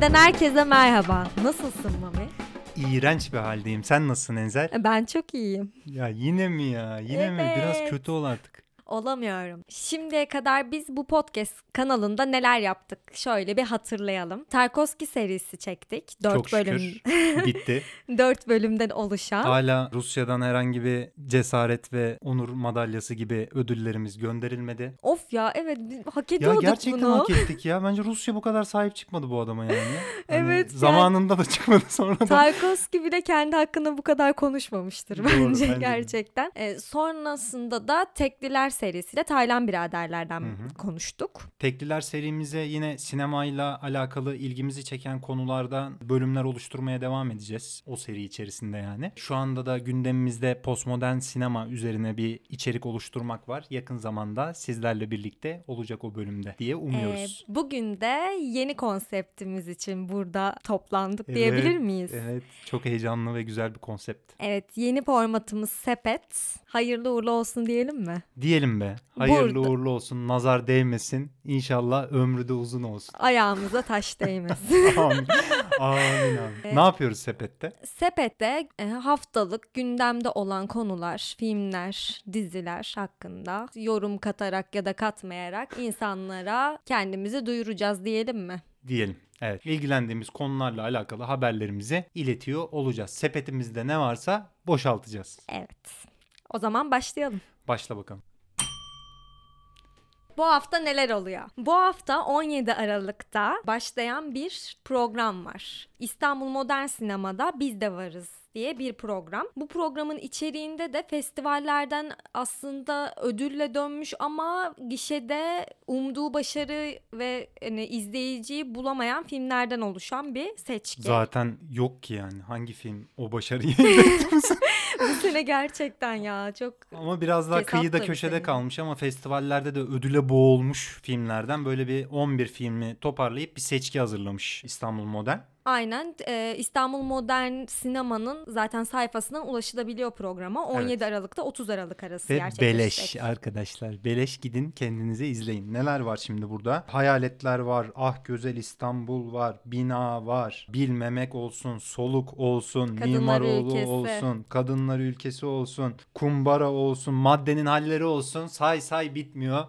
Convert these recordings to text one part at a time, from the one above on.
Mami'den herkese merhaba. Nasılsın Mami? İğrenç bir haldeyim. Sen nasılsın Enzel? Ben çok iyiyim. Ya yine mi ya? Yine mi? Biraz Evet. kötü ol artık. Olamıyorum. Şimdiye kadar biz bu podcast kanalında neler yaptık? Şöyle bir hatırlayalım. Tarkovski serisi çektik. 4 Çok bölüm şükür bitti. 4 bölümden oluşan. Hala Rusya'dan herhangi bir cesaret ve onur madalyası gibi ödüllerimiz gönderilmedi. Of ya evet hak Ya ediyorduk gerçekten bunu. hak ettik ya. Bence Rusya bu kadar sahip çıkmadı bu adama yani. Hani Evet, yani- Zamanında da çıkmadı sonra da. Tarkovski bile kendi hakkında bu kadar konuşmamıştır Doğru, bence bence gerçekten. Ee, sonrasında da Tekliler serisiyle Taylan biraderlerden Hı hı. konuştuk. Tekliler serimize yine sinemayla alakalı ilgimizi çeken konulardan bölümler oluşturmaya devam edeceğiz. O seri içerisinde yani. Şu anda da gündemimizde postmodern sinema üzerine bir içerik oluşturmak var. Yakın zamanda sizlerle birlikte olacak o bölümde diye umuyoruz. Ee, bugün de yeni konseptimiz için burada toplandık diyebilir Evet, miyiz? Evet, çok heyecanlı ve güzel bir konsept. Evet, yeni formatımız sepet. Hayırlı uğurlu olsun diyelim mi? Diyelim be. Hayırlı Burada. uğurlu olsun. Nazar değmesin. İnşallah ömrü de uzun olsun. Ayağımıza taş değmesin. amin. Amin amin. Ne yapıyoruz sepette? Sepette e, haftalık gündemde olan konular, filmler, diziler hakkında yorum katarak ya da katmayarak insanlara kendimizi duyuracağız diyelim mi? diyelim. Evet. İlgilendiğimiz konularla alakalı haberlerimizi iletiyor olacağız. Sepetimizde ne varsa boşaltacağız. Evet. O zaman başlayalım. Başla bakalım. Bu hafta neler oluyor? Bu hafta 17 Aralık'ta başlayan bir program var. İstanbul Modern Sinema'da Biz de Varız diye bir program. Bu programın içeriğinde de festivallerden aslında ödülle dönmüş ama gişede umduğu başarı ve hani izleyiciyi bulamayan filmlerden oluşan bir seçki. Zaten yok ki yani hangi film o başarıyı Bu sene gerçekten ya çok ama biraz daha kıyıda köşede senin. kalmış ama festivallerde de ödüle boğulmuş filmlerden böyle bir 11 filmi toparlayıp bir seçki hazırlamış İstanbul Modern. Aynen e, İstanbul Modern Sinema'nın zaten sayfasından ulaşılabiliyor programa. 17 Evet. Aralık'ta 30 Aralık arası Ve gerçekleşecek. beleş arkadaşlar. Beleş gidin kendinize izleyin. Neler var şimdi burada? Hayaletler var. Ah Güzel İstanbul var. Bina var. Bilmemek olsun. Soluk olsun. Kadınlar Mimaroğlu Ülkesi. olsun. Kadınlar ülkesi olsun. Kumbara olsun. Maddenin halleri olsun. Say say bitmiyor.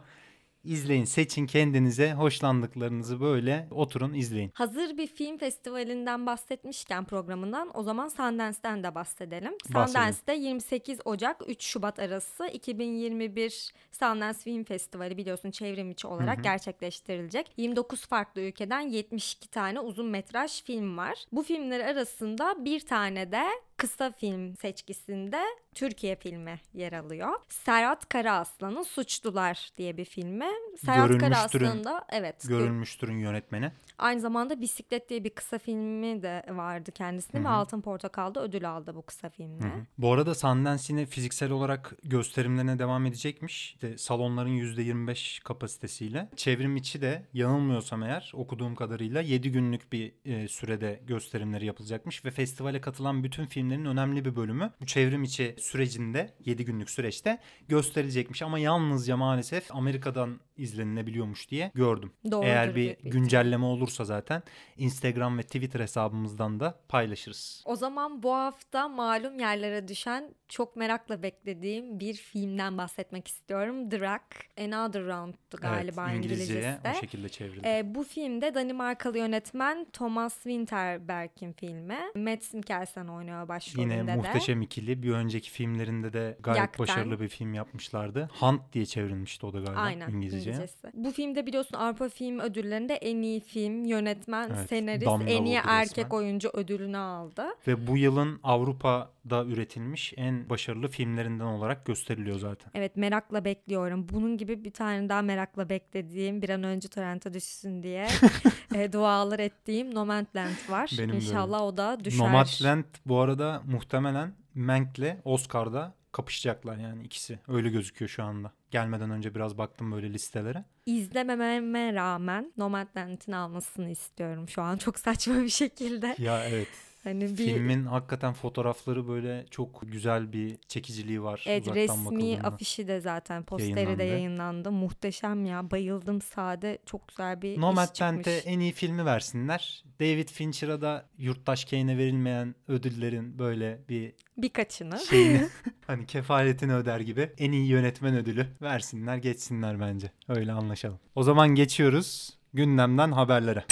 İzleyin, seçin kendinize hoşlandıklarınızı böyle oturun izleyin. Hazır bir film festivalinden bahsetmişken programından o zaman Sundance'den de bahsedelim. Bahsedelim. Sundance'de 28 Ocak 3 Şubat arası 2021 Sundance Film Festivali biliyorsun çevrim içi olarak Hı hı. gerçekleştirilecek. 29 farklı ülkeden 72 tane uzun metraj film var. Bu filmler arasında bir tane de kısa film seçkisinde Türkiye filmi yer alıyor. Serhat Karaaslan'ın Suçlular diye bir filmi. Serhat Karaaslan'ın da evet gö- Görülmüştür'ün yönetmeni. Aynı zamanda Bisiklet diye bir kısa filmi de vardı kendisinin Hı ve. Altın Portakal'da ödül aldı bu kısa filmle. Bu arada Sundance yine fiziksel olarak gösterimlerine devam edecekmiş. İşte salonların %25 kapasitesiyle. Çevrim içi de yanılmıyorsam eğer okuduğum kadarıyla 7 günlük bir e, sürede gösterimleri yapılacakmış. Ve festivale katılan bütün filmlerin önemli bir bölümü bu çevrim içi sürecinde 7 günlük süreçte gösterilecekmiş. Ama yalnızca maalesef Amerika'dan izlenilebiliyormuş diye gördüm. Doğrudur Eğer bir ihtimal. güncelleme olursa zaten Instagram ve Twitter hesabımızdan da paylaşırız. O zaman bu hafta malum yerlere düşen çok merakla beklediğim bir filmden bahsetmek istiyorum. The Rock, Another Round'tu galiba evet, İngilizceye İngilizcesi. o şekilde çevrildi. Ee, bu filmde Danimarkalı yönetmen Thomas Winterberg'in filmi. Mads Mikkelsen oynuyor başrolünde Yine de. muhteşem ikili. Bir önceki filmlerinde de gayet Yakten. başarılı bir film yapmışlardı. Hunt diye çevrilmişti o da galiba Aynen İngilizceye. İngilizcesi. Bu filmde biliyorsun Avrupa Film Ödülleri'nde en iyi film, yönetmen, Evet, senarist, damga en iyi erkek resmen. oyuncu ödülünü aldı. Ve bu yılın Avrupa'da üretilmiş en başarılı filmlerinden olarak gösteriliyor zaten. Evet merakla bekliyorum. Bunun gibi bir tane daha merakla beklediğim bir an önce torrente düşsün diye e, dualar ettiğim Nomadland var. Benim. İnşallah o da düşer. Nomadland bu arada muhtemelen Mank'le Oscar'da kapışacaklar yani ikisi. Öyle gözüküyor şu anda. Gelmeden önce biraz baktım böyle listelere. İzlemememe rağmen Nomadland'in almasını istiyorum şu an çok saçma bir şekilde. Ya evet. Hani bir Filmin hakikaten fotoğrafları böyle çok güzel bir çekiciliği var. evet, resmi afişi de zaten posteri de Yayınlandı. yayınlandı. Muhteşem ya. Bayıldım sade. Çok güzel bir iş Nomadland'e en iyi filmi versinler. David Fincher'a da Yurttaş Kane'e verilmeyen ödüllerin böyle bir Birkaçını. şeyini hani kefaletini öder gibi en iyi yönetmen ödülü versinler geçsinler bence. Öyle anlaşalım. O zaman geçiyoruz gündemden haberlere.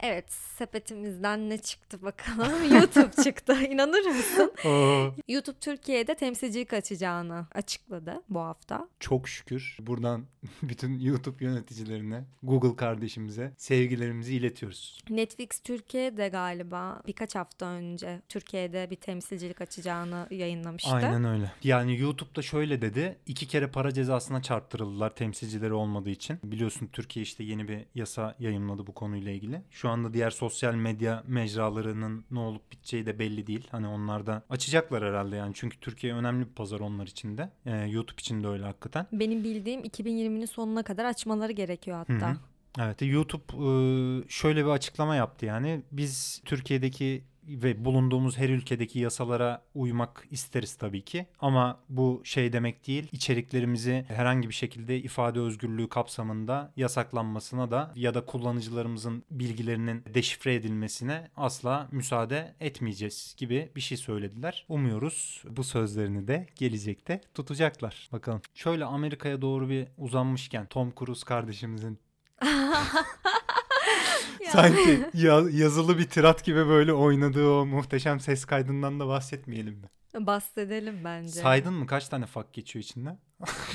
Evet sepetimizden ne çıktı bakalım. YouTube çıktı. İnanır mısın? YouTube Türkiye'de temsilcilik açacağını açıkladı bu hafta. çok şükür buradan bütün YouTube yöneticilerine, Google kardeşimize sevgilerimizi iletiyoruz. Netflix Türkiye'de galiba birkaç hafta önce Türkiye'de bir temsilcilik açacağını yayınlamıştı. Aynen öyle. Yani YouTube'da şöyle dedi. iki kere para cezasına çarptırıldılar temsilcileri olmadığı için. Biliyorsun Türkiye işte yeni bir yasa yayınladı bu konuyla ilgili. Şu anda diğer sosyal medya mecralarının ne olup biteceği de belli değil. Hani onlar da açacaklar herhalde yani. Çünkü Türkiye önemli bir pazar onlar için de. Ee, YouTube için de öyle hakikaten. Benim bildiğim 2020'nin sonuna kadar açmaları gerekiyor hatta. Hı hı. Evet YouTube e, şöyle bir açıklama yaptı yani biz Türkiye'deki ve bulunduğumuz her ülkedeki yasalara uymak isteriz tabii ki ama bu şey demek değil içeriklerimizi herhangi bir şekilde ifade özgürlüğü kapsamında yasaklanmasına da ya da kullanıcılarımızın bilgilerinin deşifre edilmesine asla müsaade etmeyeceğiz gibi bir şey söylediler. Umuyoruz bu sözlerini de gelecekte tutacaklar. Bakalım. Şöyle Amerika'ya doğru bir uzanmışken Tom Cruise kardeşimizin Sanki ya- yazılı bir tirat gibi böyle oynadığı o muhteşem ses kaydından da bahsetmeyelim mi? Bahsedelim bence. Saydın mı kaç tane fak geçiyor içinden?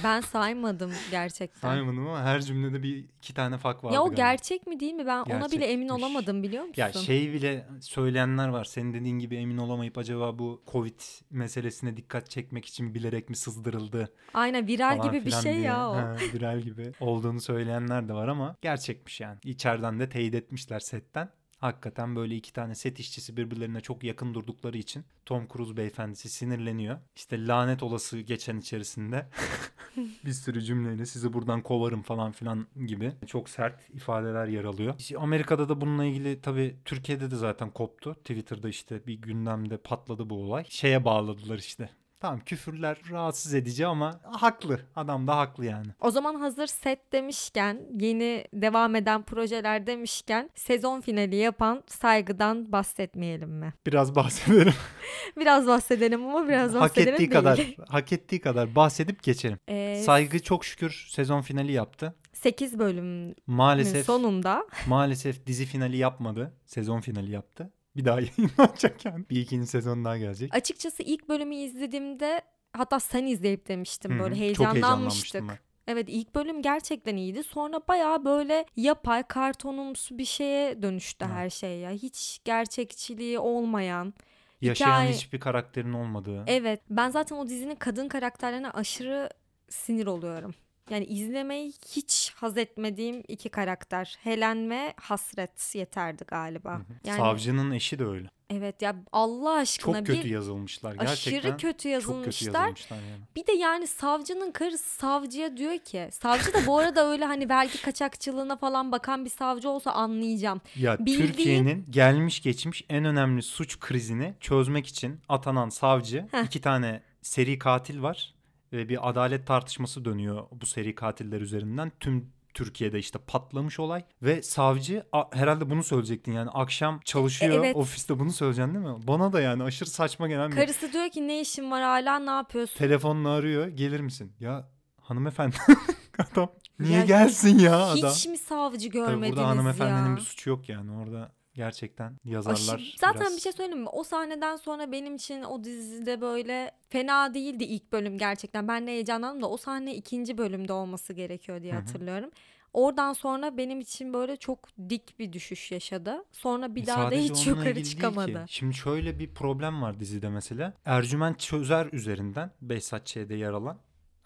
ben saymadım gerçekten. Saymadım ama her cümlede bir iki tane fak vardı ya o galiba. gerçek mi değil mi? Ben ona bile emin Gerçekmiş. olamadım biliyor musun? Ya şey bile söyleyenler var. Senin dediğin gibi emin olamayıp acaba bu Covid meselesine dikkat çekmek için bilerek mi sızdırıldı Aynen viral gibi bir şey diye. ya o. Ha, viral gibi olduğunu söyleyenler de var ama gerçekmiş yani. İçeriden de teyit etmişler setten. Hakikaten böyle iki tane set işçisi birbirlerine çok yakın durdukları için Tom Cruise beyefendisi sinirleniyor. İşte lanet olası geçen içerisinde bir sürü cümleyle sizi buradan kovarım falan filan gibi çok sert ifadeler yer alıyor. İşte Amerika'da da bununla ilgili tabii Türkiye'de de zaten koptu. Twitter'da işte bir gündemde patladı bu olay. Şeye bağladılar işte. Tamam küfürler rahatsız edici ama haklı. Adam da haklı yani. O zaman hazır set demişken, yeni devam eden projeler demişken sezon finali yapan saygıdan bahsetmeyelim mi? Biraz bahsedelim. Biraz bahsedelim ama biraz hak bahsedelim ettiği değil. kadar hak ettiği kadar bahsedip geçelim. Ee, Saygı çok şükür sezon finali yaptı. 8 bölümün Maalesef sonunda maalesef dizi finali yapmadı. Sezon finali yaptı. Bir daha yayınlanacak yani. Bir ikinci sezon daha gelecek. açıkçası ilk bölümü izlediğimde hatta sen izleyip demiştim Hı hı. böyle Çok heyecanlanmıştık. ben. Evet ilk bölüm gerçekten iyiydi. Sonra bayağı böyle yapay kartonumsu bir şeye dönüştü Evet. her şey ya. Hiç gerçekçiliği olmayan. Yaşayan Hikaye- hiçbir karakterin olmadığı. Evet ben zaten o dizinin kadın karakterlerine aşırı sinir oluyorum. Yani izlemeyi hiç haz etmediğim iki karakter. Helen ve Hasret yeterdi galiba. Hı hı. Yani Savcının eşi de öyle. evet ya Allah aşkına Çok kötü bir yazılmışlar gerçekten. aşırı kötü Çok kötü yazılmışlar. yazılmışlar yani. Bir de yani savcının karısı savcıya diyor ki savcı da bu arada öyle hani vergi kaçakçılığına falan bakan bir savcı olsa anlayacağım. Ya Bildiğin- Türkiye'nin gelmiş geçmiş en önemli suç krizini çözmek için atanan savcı Heh. iki tane seri katil var ve bir adalet tartışması dönüyor bu seri katiller üzerinden. Tüm Türkiye'de işte patlamış olay ve savcı herhalde bunu söyleyecektin yani akşam çalışıyor E, evet. ofiste bunu söyleyeceksin değil mi? Bana da yani aşırı saçma gelen bir Karısı diyor ki ne işin var hala ne yapıyorsun? telefonla arıyor gelir misin? Ya hanımefendi adam niye Ya gelsin ya adam? Hiç mi savcı Tabii görmediniz burada hanımefendinin ya? bir suçu yok yani orada gerçekten yazarlar Zaten biraz... bir şey söyleyeyim mi? O sahneden sonra benim için o dizide böyle fena değildi ilk bölüm gerçekten. Ben de heyecanlandım da o sahne ikinci bölümde olması gerekiyor diye Hı hı. hatırlıyorum. Oradan sonra benim için böyle çok dik bir düşüş yaşadı. Sonra bir E, daha da hiç yukarı çıkamadı. Şimdi şöyle bir problem var dizide mesela. Ercüment Çözer üzerinden Behzat Ç'de yer alan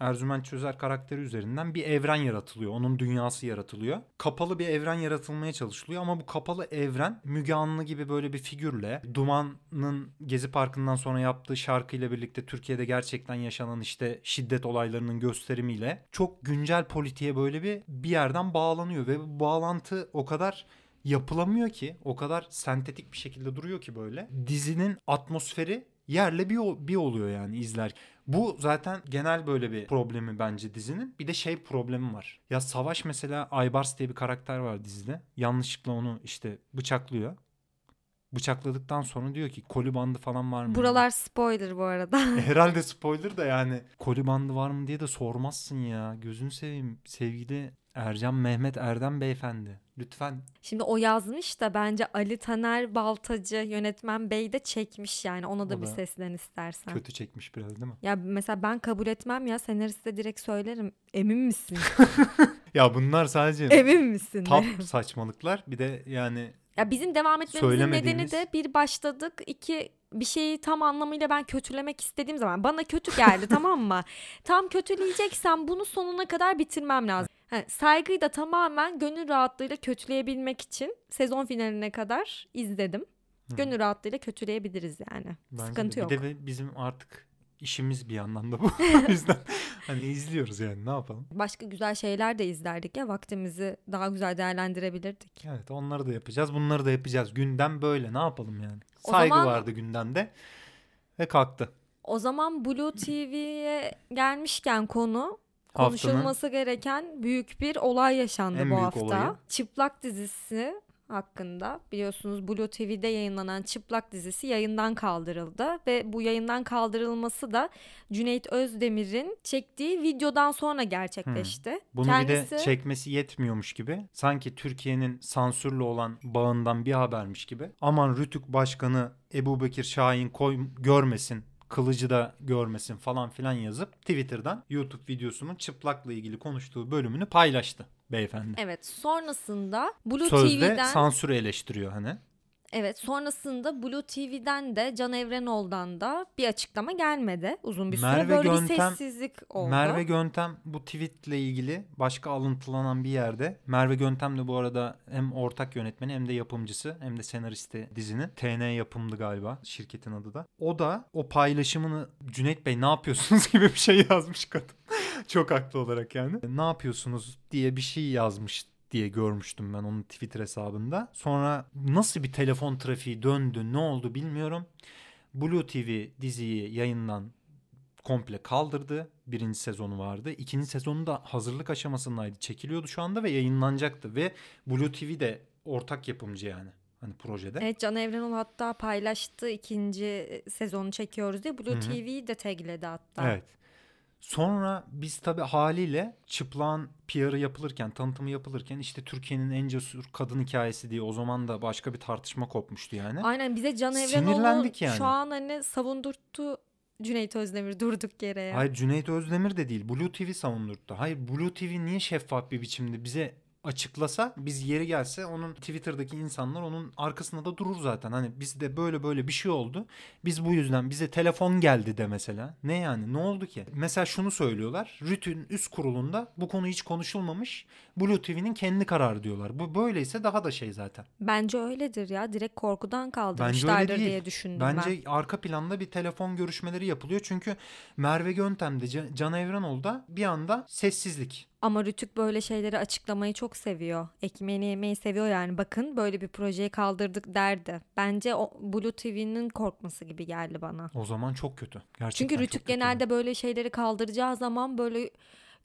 Ercüment Çözer karakteri üzerinden bir evren yaratılıyor. Onun dünyası yaratılıyor. Kapalı bir evren yaratılmaya çalışılıyor ama bu kapalı evren Müge Anlı gibi böyle bir figürle Duman'ın Gezi Parkı'ndan sonra yaptığı şarkıyla birlikte Türkiye'de gerçekten yaşanan işte şiddet olaylarının gösterimiyle çok güncel politiğe böyle bir bir yerden bağlanıyor ve bu bağlantı o kadar yapılamıyor ki. O kadar sentetik bir şekilde duruyor ki böyle. Dizinin atmosferi yerle bir, bir oluyor yani izler. Bu zaten genel böyle bir problemi bence dizinin. Bir de şey problemi var. Ya Savaş mesela Aybars diye bir karakter var dizide. Yanlışlıkla onu işte bıçaklıyor. Bıçakladıktan sonra diyor ki koli bandı falan var mı? Buralar spoiler bu arada. E, Herhalde spoiler da yani koli bandı var mı diye de sormazsın ya. Gözünü seveyim sevgili Ercan Mehmet Erdem beyefendi. Lütfen Şimdi o yazmış da bence Ali Taner Baltacı yönetmen bey de çekmiş yani ona da O bir da seslen istersen. kötü çekmiş biraz değil mi? Ya mesela ben kabul etmem ya senariste direkt söylerim. Emin misin? Ya bunlar sadece Emin misin? tap saçmalıklar. Bir de yani Ya bizim devam etmemizin nedeni Söylemediğimiz- de bir başladık, iki bir şeyi tam anlamıyla ben kötülemek istediğim zaman bana kötü geldi tamam mı? Tam kötüleyeceksem bunu sonuna kadar bitirmem lazım. Ha, saygıyı da tamamen gönül rahatlığıyla kötüleyebilmek için sezon finaline kadar izledim. Hı. Gönül rahatlığıyla kötüleyebiliriz yani. bence Sıkıntı de, yok. Bir de bizim artık işimiz bir yandan da bu. o yüzden hani izliyoruz yani ne yapalım. Başka güzel şeyler de izlerdik ya vaktimizi daha güzel değerlendirebilirdik. Evet onları da yapacağız bunları da yapacağız. Gündem böyle ne yapalım yani. O Saygı zaman- vardı gündemde ve kalktı. O zaman Blue TV'ye gelmişken konu konuşulması gereken büyük bir olay yaşandı En bu büyük hafta. olayı. Çıplak dizisi hakkında biliyorsunuz Blue TV'de yayınlanan Çıplak dizisi yayından kaldırıldı ve bu yayından kaldırılması da Cüneyt Özdemir'in çektiği videodan sonra gerçekleşti. Bunu Kendisi bir de çekmesi yetmiyormuş gibi. Sanki Türkiye'nin sansürle olan bağından bir habermiş gibi. Aman Rütük Başkanı Ebu Bekir Şahin koy, görmesin, kılıcı da görmesin falan filan yazıp Twitter'dan YouTube videosunun çıplakla ilgili konuştuğu bölümünü paylaştı beyefendi. Evet sonrasında Blue Sözde TV'den sansürü eleştiriyor hani. Evet sonrasında Blue TV'den de Can Evrenol'dan da bir açıklama gelmedi. Uzun bir süre Merve böyle bir Göntem- sessizlik oldu. Merve Göntem bu tweetle ilgili başka alıntılanan bir yerde. Merve Göntem de bu arada hem ortak yönetmeni hem de yapımcısı hem de senaristi dizinin. TN yapımdı galiba şirketin adı da. O da o paylaşımını Cüneyt Bey ne yapıyorsunuz gibi bir şey yazmış kadın. Çok haklı olarak yani. Ne yapıyorsunuz diye bir şey yazmış diye görmüştüm ben onun Twitter hesabında. Sonra nasıl bir telefon trafiği döndü ne oldu bilmiyorum. Blue TV diziyi yayından komple kaldırdı. Birinci sezonu vardı. İkinci sezonu da hazırlık aşamasındaydı. Çekiliyordu şu anda ve yayınlanacaktı. Ve Blue TV de ortak yapımcı yani. Hani projede. Evet Can Evrenol hatta paylaştı ikinci sezonu çekiyoruz diye. Blue Hı hı. TV'yi de tagledi hatta. Evet. Sonra biz tabii haliyle çıplağın PR'ı yapılırken, tanıtımı yapılırken işte Türkiye'nin en cesur kadın hikayesi diye o zaman da başka bir tartışma kopmuştu yani. Aynen bize Can Sinirlendik yani. şu an hani savundurttu Cüneyt Özdemir durduk yere. Hayır Cüneyt Özdemir de değil. Blue TV savundurdu. Hayır Blue TV niye şeffaf bir biçimde bize açıklasa biz yeri gelse onun Twitter'daki insanlar onun arkasında da durur zaten. Hani bizde böyle böyle bir şey oldu. Biz bu yüzden bize telefon geldi de mesela. Ne yani ne oldu ki? Mesela şunu söylüyorlar. Rütün üst kurulunda bu konu hiç konuşulmamış. Blue TV'nin kendi kararı diyorlar. Bu böyleyse daha da şey zaten. Bence öyledir ya. Direkt korkudan kaldırmışlardır diye düşündüm Bence ben. arka planda bir telefon görüşmeleri yapılıyor. Çünkü Merve Göntem'de Can- Evrenol'da bir anda sessizlik. Ama Rütük böyle şeyleri açıklamayı çok seviyor. Ekmeğini yemeyi seviyor yani. Bakın böyle bir projeyi kaldırdık derdi. Bence o Blue TV'nin korkması gibi geldi bana. O zaman çok kötü. Gerçekten Çünkü Rütük genelde böyle şeyleri kaldıracağı zaman böyle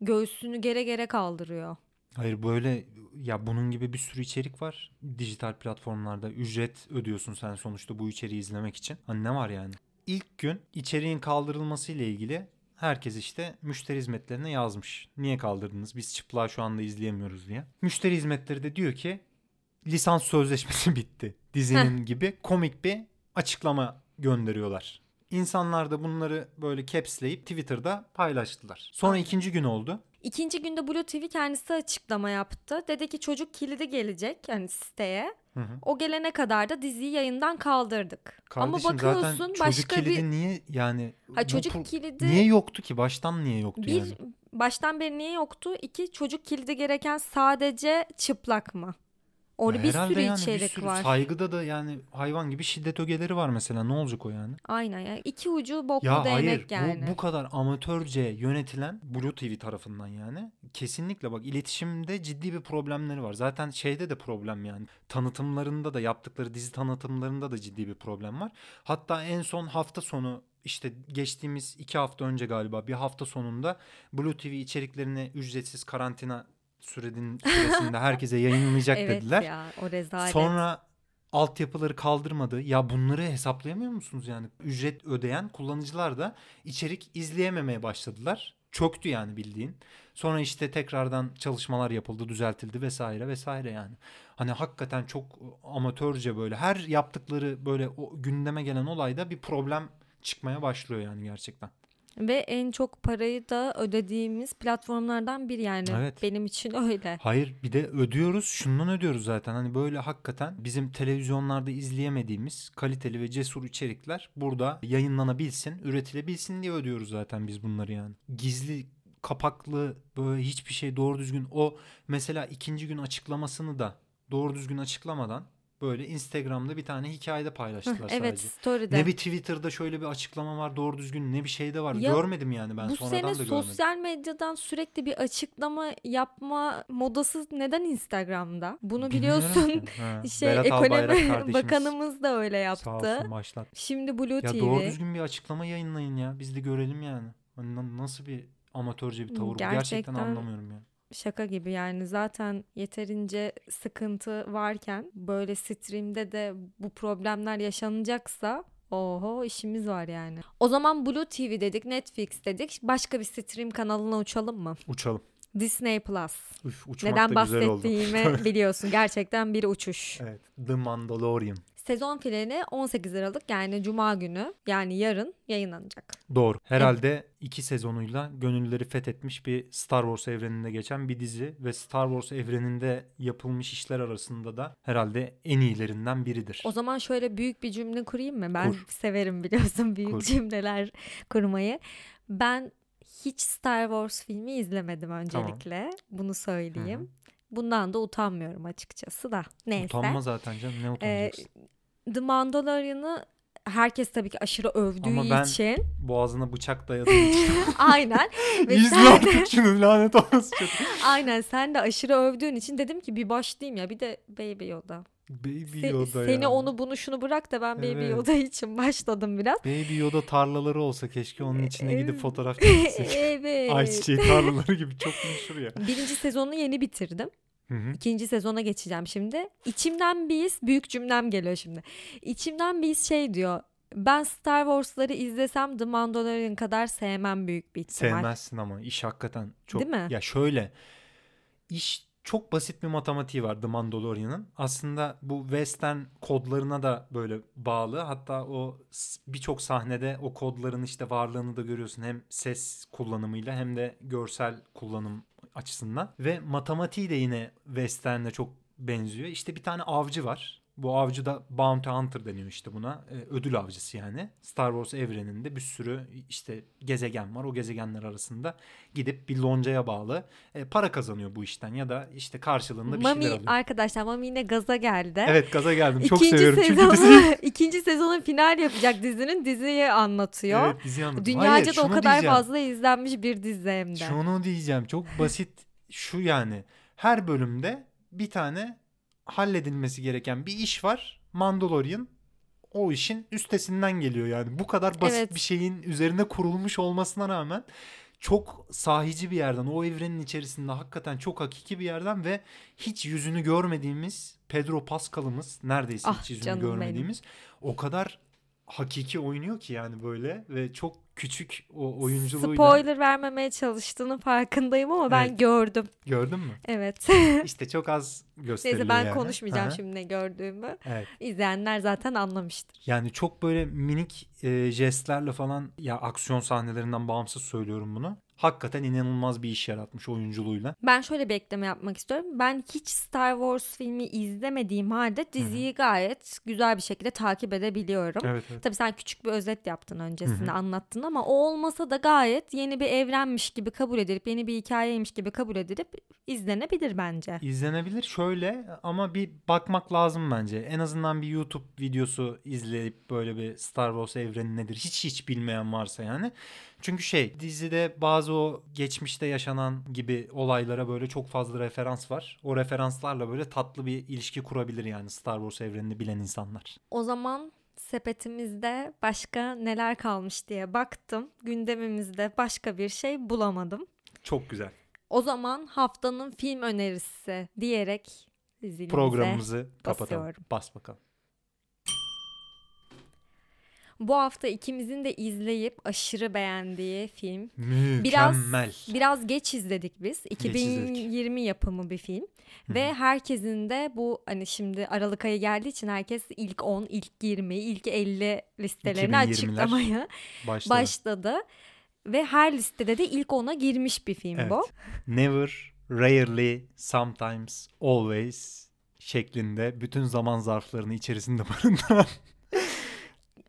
göğsünü gere gere kaldırıyor. Hayır böyle ya bunun gibi bir sürü içerik var dijital platformlarda. Ücret ödüyorsun sen sonuçta bu içeriği izlemek için. Hani ne var yani? İlk gün içeriğin kaldırılması ile ilgili herkes işte müşteri hizmetlerine yazmış. Niye kaldırdınız? Biz çıplağı şu anda izleyemiyoruz diye. Müşteri hizmetleri de diyor ki lisans sözleşmesi bitti. Dizinin gibi komik bir açıklama gönderiyorlar. İnsanlar da bunları böyle capsleyip Twitter'da paylaştılar. Sonra ikinci gün oldu. İkinci günde Blue TV kendisi açıklama yaptı. Dedi ki çocuk kilidi gelecek yani siteye. Hı hı. O gelene kadar da diziyi yayından kaldırdık. Kardeşim Ama bakıyorsun zaten başka çocuk bir niye yani ha, bu çocuk pro- kilidi niye yoktu ki baştan niye yoktu bir yani? baştan beri niye yoktu? İki çocuk kilidi gereken sadece çıplak mı? Orada bir Herhalde sürü yani bir içerik sürü var. Saygıda da yani hayvan gibi şiddet ögeleri var mesela. Ne olacak o yani? Aynen ya. İki ucu boklu Ya hayır değnek yani. bu, bu kadar amatörce yönetilen Blue TV tarafından yani kesinlikle bak iletişimde ciddi bir problemleri var. Zaten şeyde de problem yani tanıtımlarında da yaptıkları dizi tanıtımlarında da ciddi bir problem var. Hatta en son hafta sonu işte geçtiğimiz iki hafta önce galiba bir hafta sonunda Blue TV içeriklerini ücretsiz karantina süredin, süresinde herkese yayınlayacak evet dediler. ya o rezalet. Sonra altyapıları kaldırmadı. Ya bunları hesaplayamıyor musunuz yani? Ücret ödeyen kullanıcılar da içerik izleyememeye başladılar. Çöktü yani bildiğin. Sonra işte tekrardan çalışmalar yapıldı, düzeltildi vesaire vesaire yani. Hani hakikaten çok amatörce böyle her yaptıkları böyle o gündeme gelen olayda bir problem çıkmaya başlıyor yani gerçekten. Ve en çok parayı da ödediğimiz platformlardan biri yani. Evet. Benim için öyle. Hayır bir de ödüyoruz şundan ödüyoruz zaten hani böyle hakikaten bizim televizyonlarda izleyemediğimiz kaliteli ve cesur içerikler burada yayınlanabilsin üretilebilsin diye ödüyoruz zaten biz bunları yani. Gizli kapaklı böyle hiçbir şey doğru düzgün o mesela ikinci gün açıklamasını da doğru düzgün açıklamadan böyle Instagram'da bir tane hikayede paylaştılar Evet sadece. story'de. Ne bir Twitter'da şöyle bir açıklama var doğru düzgün ne bir şey de var. Ya, Görmedim yani ben Bu sonradan sene da görmedim. sosyal medyadan sürekli bir açıklama yapma modası neden Instagram'da? Bunu Bilmiyorum biliyorsun. Ha, Şey Berat ekonomi bakanımız da öyle Sağ yaptı. olsun başlat. Şimdi Blue Ya TV. doğru düzgün bir açıklama yayınlayın ya. Biz de görelim yani. Hani na- nasıl bir amatörce bir tavır bu? Gerçekten Gerçekten anlamıyorum ya. Şaka gibi yani zaten yeterince sıkıntı varken böyle streamde de bu problemler yaşanacaksa oho işimiz var yani. O zaman Blue TV dedik, Netflix dedik. Başka bir stream kanalına uçalım mı? Uçalım. Disney Plus. Üf, Neden bahsettiğimi biliyorsun. Gerçekten bir uçuş. Evet. The Mandalorian. Sezon finali 18 Aralık yani Cuma günü yani yarın yayınlanacak. Doğru. Herhalde iki sezonuyla gönülleri fethetmiş bir Star Wars evreninde geçen bir dizi ve Star Wars evreninde yapılmış işler arasında da herhalde en iyilerinden biridir. O zaman şöyle büyük bir cümle kurayım mı? Ben Kur. severim biliyorsun büyük Kur. cümleler kurmayı. Ben hiç Star Wars filmi izlemedim öncelikle. Bunu söyleyeyim. Hı hı. Bundan da utanmıyorum açıkçası da. Neyse. Utanma zaten canım ne utanacaksın. The Mandalorian'ı herkes tabii ki aşırı övdüğü Ama ben- için. Boğazına bıçak dayadığın için. Aynen. Ve İzle sen de, artık şunu lanet olası çok. aynen sen de aşırı övdüğün için dedim ki bir başlayayım ya. Bir de Baby Yoda. Baby Se- Yoda seni onu bunu şunu bırak da ben Baby Evet. Yoda için başladım biraz. Baby Yoda tarlaları olsa keşke onun içine gidip fotoğraf çeksek. evet. Ayçiçeği tarlaları gibi çok meşhur ya. Birinci sezonu yeni bitirdim. Hı hı. İkinci sezona geçeceğim şimdi. İçimden bir his, büyük cümlem geliyor şimdi. İçimden bir his şey diyor. Ben Star Wars'ları izlesem The Mandalorian kadar sevmem büyük bir ihtimal. Sevmezsin ama iş hakikaten çok. Değil mi? Ya şöyle iş çok basit bir matematiği var The Mandalorian'ın. Aslında bu western kodlarına da böyle bağlı. Hatta o birçok sahnede o kodların işte varlığını da görüyorsun. Hem ses kullanımıyla hem de görsel kullanım açısından. Ve matematiği de yine western'e çok benziyor. İşte bir tane avcı var. Bu avcı da Bounty Hunter deniyor işte buna. Ee, ödül avcısı yani. Star Wars evreninde bir sürü işte gezegen var. O gezegenler arasında gidip bir loncaya bağlı e, para kazanıyor bu işten ya da işte karşılığında bir Mami şeyler alıyor. arkadaşlar Mami yine gaza geldi. Evet gaza geldim. Çok İkinci seviyorum çünkü sezonu, diziyi. ikinci sezonun final yapacak dizinin diziyi anlatıyor. Evet diziyi anladım. Dünyaca Hayır, da o kadar diyeceğim. fazla izlenmiş bir dizi hem de. Şunu diyeceğim. Çok basit şu yani. Her bölümde bir tane halledilmesi gereken bir iş var. Mandalorian o işin üstesinden geliyor yani. Bu kadar basit Evet. bir şeyin üzerine kurulmuş olmasına rağmen çok sahici bir yerden, o evrenin içerisinde hakikaten çok hakiki bir yerden ve hiç yüzünü görmediğimiz Pedro Pascal'ımız neredeyse Ah, hiç yüzünü canım benim. görmediğimiz o kadar hakiki oynuyor ki yani böyle ve çok küçük o oyunculuğuyla Spoiler vermemeye çalıştığının farkındayım ama ben Evet. gördüm. gördün mü? Evet. İşte çok az gösteriliyor Neyse ben yani. konuşmayacağım Aha, şimdi ne gördüğümü. Evet. İzleyenler zaten anlamıştır. Yani çok böyle minik e, jestlerle falan ya aksiyon sahnelerinden bağımsız söylüyorum bunu. Hakikaten inanılmaz bir iş yaratmış oyunculuğuyla. Ben şöyle bir ekleme yapmak istiyorum. Ben hiç Star Wars filmi izlemediğim halde diziyi gayet güzel bir şekilde takip edebiliyorum. Evet evet. Tabii sen küçük bir özet yaptın öncesinde Hı hı. anlattın ama o olmasa da gayet yeni bir evrenmiş gibi kabul edilip yeni bir hikayeymiş gibi kabul edilip izlenebilir bence. İzlenebilir şöyle ama bir bakmak lazım bence. En azından bir YouTube videosu izleyip böyle bir Star Wars evreni nedir hiç hiç bilmeyen varsa yani. Çünkü şey dizide bazı o geçmişte yaşanan gibi olaylara böyle çok fazla referans var. O referanslarla böyle tatlı bir ilişki kurabilir yani Star Wars evrenini bilen insanlar. O zaman sepetimizde başka neler kalmış diye baktım. Gündemimizde başka bir şey bulamadım. Çok güzel. O zaman haftanın film önerisi diyerek Programımızı kapatalım. basıyorum. Bas bakalım. Bu hafta ikimizin de izleyip aşırı beğendiği film. Mükemmel. Biraz geç izledik biz. izledik. 2020 yapımı bir film. Ve herkesin de bu hani şimdi Aralık ayı geldiği için herkes ilk 10, ilk 20, ilk 50 listelerini 2020'ler açıklamaya Başladı. başladı. Ve her listede de ilk 10'a girmiş bir film Evet. bu. Never, rarely, sometimes, always şeklinde bütün zaman zarflarını içerisinde barındıran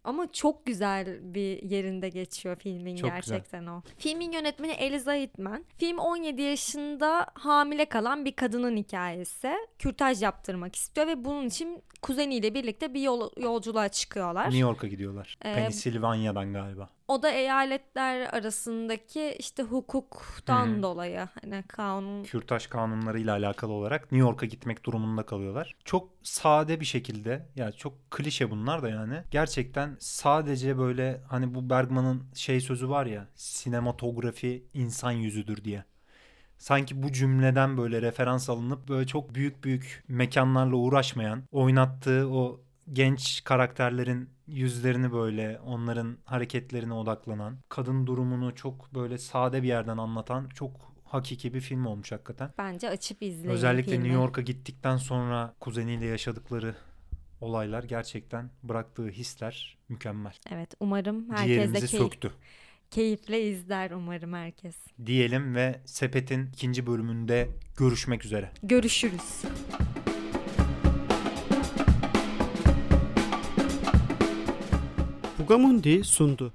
Ama çok güzel bir yerinde geçiyor filmin Çok güzel. gerçekten o. Filmin yönetmeni Eliza Hittman. Film 17 yaşında hamile kalan bir kadının hikayesi. Kürtaj yaptırmak istiyor ve bunun için kuzeniyle birlikte bir yol, yolculuğa çıkıyorlar. New York'a gidiyorlar. Ee, Pennsylvania'dan galiba. O da eyaletler arasındaki işte hukuktan hı. dolayı hani kanun Kürtaj kanunlarıyla alakalı olarak New York'a gitmek durumunda kalıyorlar. Çok sade bir şekilde ya çok klişe bunlar da yani. Gerçekten sadece böyle hani bu Bergman'ın şey sözü var ya sinematografi insan yüzüdür diye. Sanki bu cümleden böyle referans alınıp böyle çok büyük büyük mekanlarla uğraşmayan, oynattığı o genç karakterlerin yüzlerini böyle onların hareketlerine odaklanan, kadın durumunu çok böyle sade bir yerden anlatan çok hakiki bir film olmuş hakikaten. bence açıp izleyin Özellikle filmi. New York'a gittikten sonra kuzeniyle yaşadıkları olaylar gerçekten bıraktığı hisler mükemmel. Evet umarım herkes de keyif, söktü keyifle izler umarım herkes. diyelim ve Sepet'in ikinci bölümünde görüşmek üzere. Görüşürüz. programın sundu.